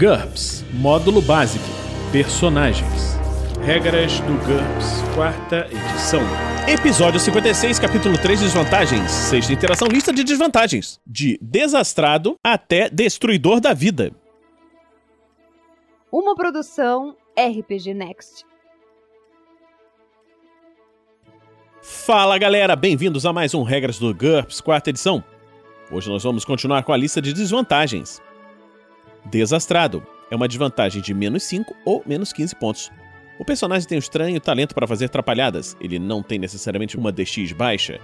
GURPS Módulo Básico Personagens Regras do GURPS, quarta edição. Episódio 56, capítulo 3, desvantagens. Sexta interação, lista de desvantagens. De desastrado até destruidor da vida. Uma produção RPG Next. Fala galera, bem-vindos a mais um Regras do GURPS, quarta edição. Hoje nós vamos continuar com a lista de desvantagens. Desastrado é uma desvantagem de menos 5 ou menos 15 pontos. O personagem tem um estranho talento para fazer atrapalhadas, ele não tem necessariamente uma DX baixa.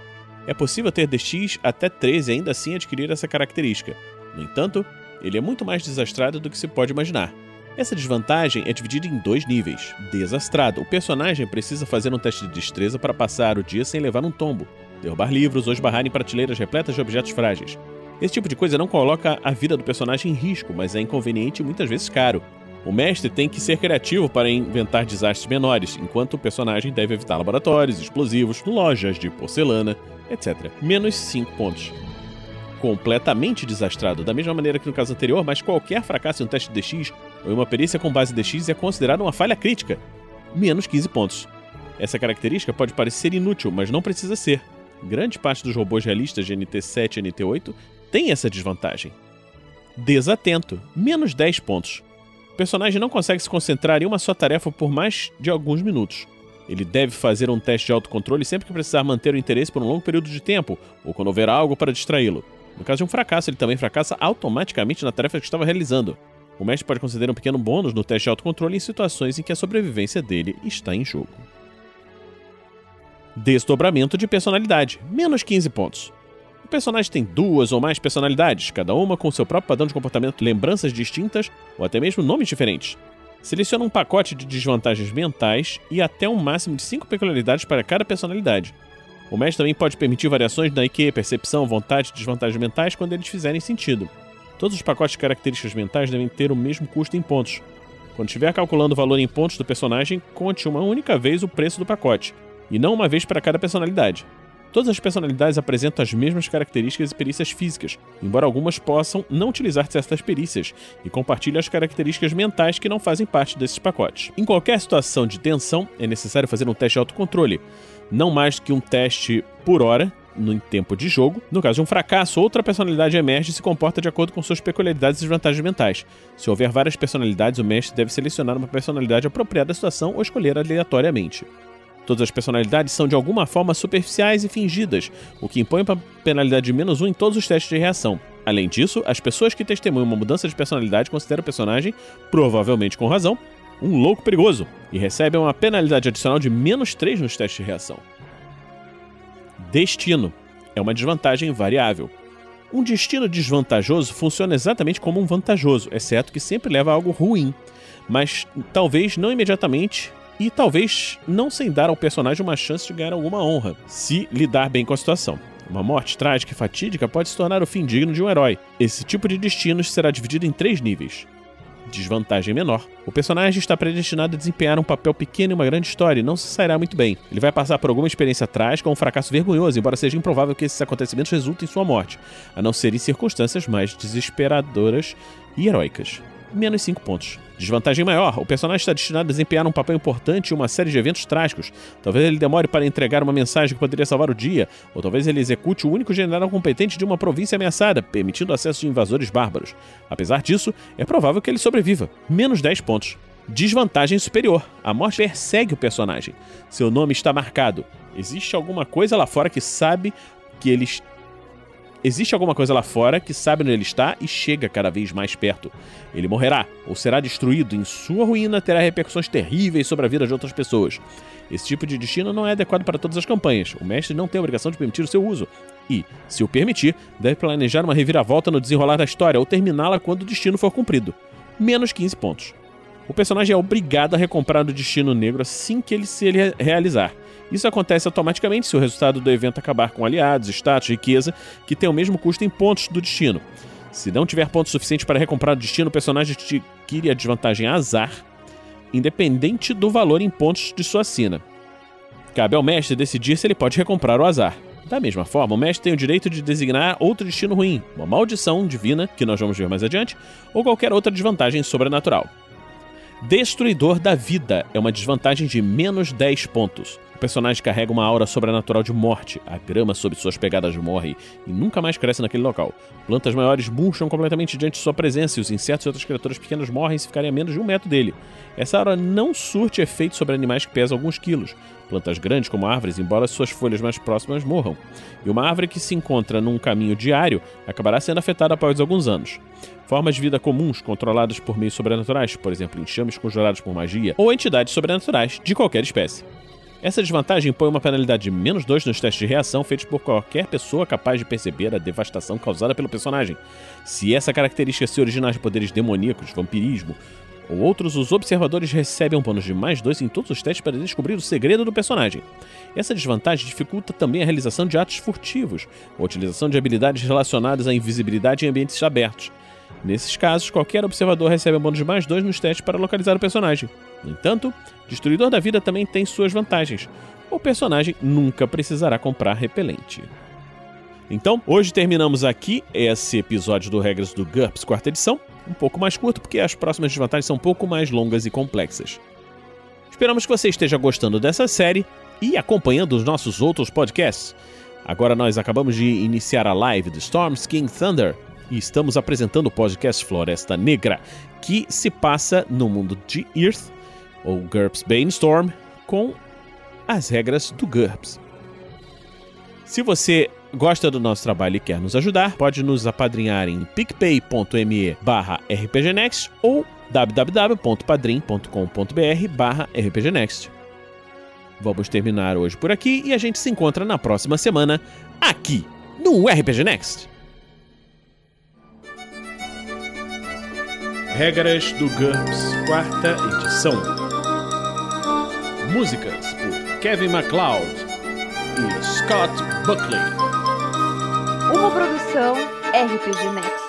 É possível ter DX até 13 e ainda assim adquirir essa característica. No entanto, ele é muito mais desastrado do que se pode imaginar. Essa desvantagem é dividida em dois níveis. Desastrado. O personagem precisa fazer um teste de destreza para passar o dia sem levar um tombo, derrubar livros ou esbarrar em prateleiras repletas de objetos frágeis. Esse tipo de coisa não coloca a vida do personagem em risco, mas é inconveniente e muitas vezes caro. O mestre tem que ser criativo para inventar desastres menores, enquanto o personagem deve evitar laboratórios, explosivos, lojas de porcelana, etc. Menos 5 pontos. Completamente desastrado, da mesma maneira que no caso anterior, mas qualquer fracasso em um teste DX ou em uma perícia com base DX é considerado uma falha crítica. Menos 15 pontos. Essa característica pode parecer inútil, mas não precisa ser. Grande parte dos robôs realistas de NT7 e NT8 tem essa desvantagem. Desatento, menos 10 pontos. O personagem não consegue se concentrar em uma só tarefa por mais de alguns minutos. Ele deve fazer um teste de autocontrole sempre que precisar manter o interesse por um longo período de tempo, ou quando houver algo para distraí-lo. No caso de um fracasso, ele também fracassa automaticamente na tarefa que estava realizando. O mestre pode conceder um pequeno bônus no teste de autocontrole em situações em que a sobrevivência dele está em jogo. Desdobramento de personalidade, menos 15 pontos. O personagem tem duas ou mais personalidades, cada uma com seu próprio padrão de comportamento, lembranças distintas ou até mesmo nomes diferentes. Seleciona um pacote de desvantagens mentais e até um máximo de 5 peculiaridades para cada personalidade. O mestre também pode permitir variações na IQ, percepção, vontade e desvantagens mentais quando eles fizerem sentido. Todos os pacotes de características mentais devem ter o mesmo custo em pontos. Quando estiver calculando o valor em pontos do personagem, conte uma única vez o preço do pacote, e não uma vez para cada personalidade. Todas as personalidades apresentam as mesmas características e perícias físicas, embora algumas possam não utilizar certas perícias e compartilham as características mentais que não fazem parte desses pacotes. Em qualquer situação de tensão, é necessário fazer um teste de autocontrole, não mais que um teste por hora, no tempo de jogo. No caso de um fracasso, outra personalidade emerge e se comporta de acordo com suas peculiaridades e desvantagens mentais. Se houver várias personalidades, o mestre deve selecionar uma personalidade apropriada à situação ou escolher aleatoriamente. Todas as personalidades são de alguma forma superficiais e fingidas, o que impõe uma penalidade de menos um em todos os testes de reação. Além disso, as pessoas que testemunham uma mudança de personalidade consideram o personagem, provavelmente com razão, um louco perigoso e recebem uma penalidade adicional de menos 3 nos testes de reação. Destino é uma desvantagem variável. Um destino desvantajoso funciona exatamente como um vantajoso, exceto que sempre leva a algo ruim, mas talvez não imediatamente e talvez não sem dar ao personagem uma chance de ganhar alguma honra, se lidar bem com a situação. Uma morte trágica e fatídica pode se tornar o fim digno de um herói. Esse tipo de destinos será dividido em três níveis. Desvantagem menor. O personagem está predestinado a desempenhar um papel pequeno em uma grande história e não se sairá muito bem. Ele vai passar por alguma experiência trágica ou um fracasso vergonhoso, embora seja improvável que esses acontecimentos resultem em sua morte, a não ser em circunstâncias mais desesperadoras e heróicas menos 5 pontos. Desvantagem maior: o personagem está destinado a desempenhar um papel importante em uma série de eventos trágicos. Talvez ele demore para entregar uma mensagem que poderia salvar o dia, ou talvez ele execute o único general competente de uma província ameaçada, permitindo acesso de invasores bárbaros. Apesar disso, é provável que ele sobreviva. Menos 10 pontos. Desvantagem superior: a morte persegue o personagem. Seu nome está marcado. Existe alguma coisa lá fora que sabe que ele Existe alguma coisa lá fora que sabe onde ele está e chega cada vez mais perto. Ele morrerá ou será destruído. Em sua ruína terá repercussões terríveis sobre a vida de outras pessoas. Esse tipo de destino não é adequado para todas as campanhas. O mestre não tem a obrigação de permitir o seu uso. E, se o permitir, deve planejar uma reviravolta no desenrolar da história ou terminá-la quando o destino for cumprido. Menos 15 pontos. O personagem é obrigado a recomprar o destino negro assim que ele se realizar. Isso acontece automaticamente se o resultado do evento acabar com aliados, status, riqueza, que tem o mesmo custo em pontos do destino. Se não tiver pontos suficientes para recomprar o destino, o personagem adquire a desvantagem azar, independente do valor em pontos de sua sina. Cabe ao mestre decidir se ele pode recomprar o azar. Da mesma forma, o mestre tem o direito de designar outro destino ruim, uma maldição divina, que nós vamos ver mais adiante, ou qualquer outra desvantagem sobrenatural. Destruidor da Vida é uma desvantagem de menos 10 pontos. O personagem carrega uma aura sobrenatural de morte. A grama sob suas pegadas morre e nunca mais cresce naquele local. Plantas maiores murcham completamente diante de sua presença e os insetos e outras criaturas pequenas morrem se ficarem a menos de um metro dele. Essa aura não surte efeito sobre animais que pesam alguns quilos. Plantas grandes como árvores, embora suas folhas mais próximas morram. E uma árvore que se encontra num caminho diário acabará sendo afetada após alguns anos. Formas de vida comuns controladas por meios sobrenaturais, por exemplo, enxames conjurados por magia, ou entidades sobrenaturais de qualquer espécie. Essa desvantagem impõe uma penalidade de menos 2 nos testes de reação feitos por qualquer pessoa capaz de perceber a devastação causada pelo personagem. Se essa característica se originar de poderes demoníacos, vampirismo ou outros, os observadores recebem um bônus de mais 2 em todos os testes para descobrir o segredo do personagem. Essa desvantagem dificulta também a realização de atos furtivos, a utilização de habilidades relacionadas à invisibilidade em ambientes abertos. Nesses casos, qualquer observador recebe um bônus de mais 2 nos testes para localizar o personagem. No entanto, Destruidor da Vida também tem suas vantagens. O personagem nunca precisará comprar repelente. Então, hoje terminamos aqui esse episódio do Regras do GURPS, quarta edição. Um pouco mais curto, porque as próximas desvantagens são um pouco mais longas e complexas. Esperamos que você esteja gostando dessa série e acompanhando os nossos outros podcasts. Agora nós acabamos de iniciar a live do Storms King Thunder e estamos apresentando o podcast Floresta Negra, que se passa no mundo de Earth, ou GURPS Brainstorm, com as regras do GURPS. Se você gosta do nosso trabalho e quer nos ajudar, pode nos apadrinhar em picpay.me barra rpgnext ou www.padrim.com.br barra rpgnext. Vamos terminar hoje por aqui e a gente se encontra na próxima semana aqui no RPG Next. Regras do GURPS, quarta edição. Músicas por Kevin MacLeod e Scott Buckley. Uma produção RPG Next.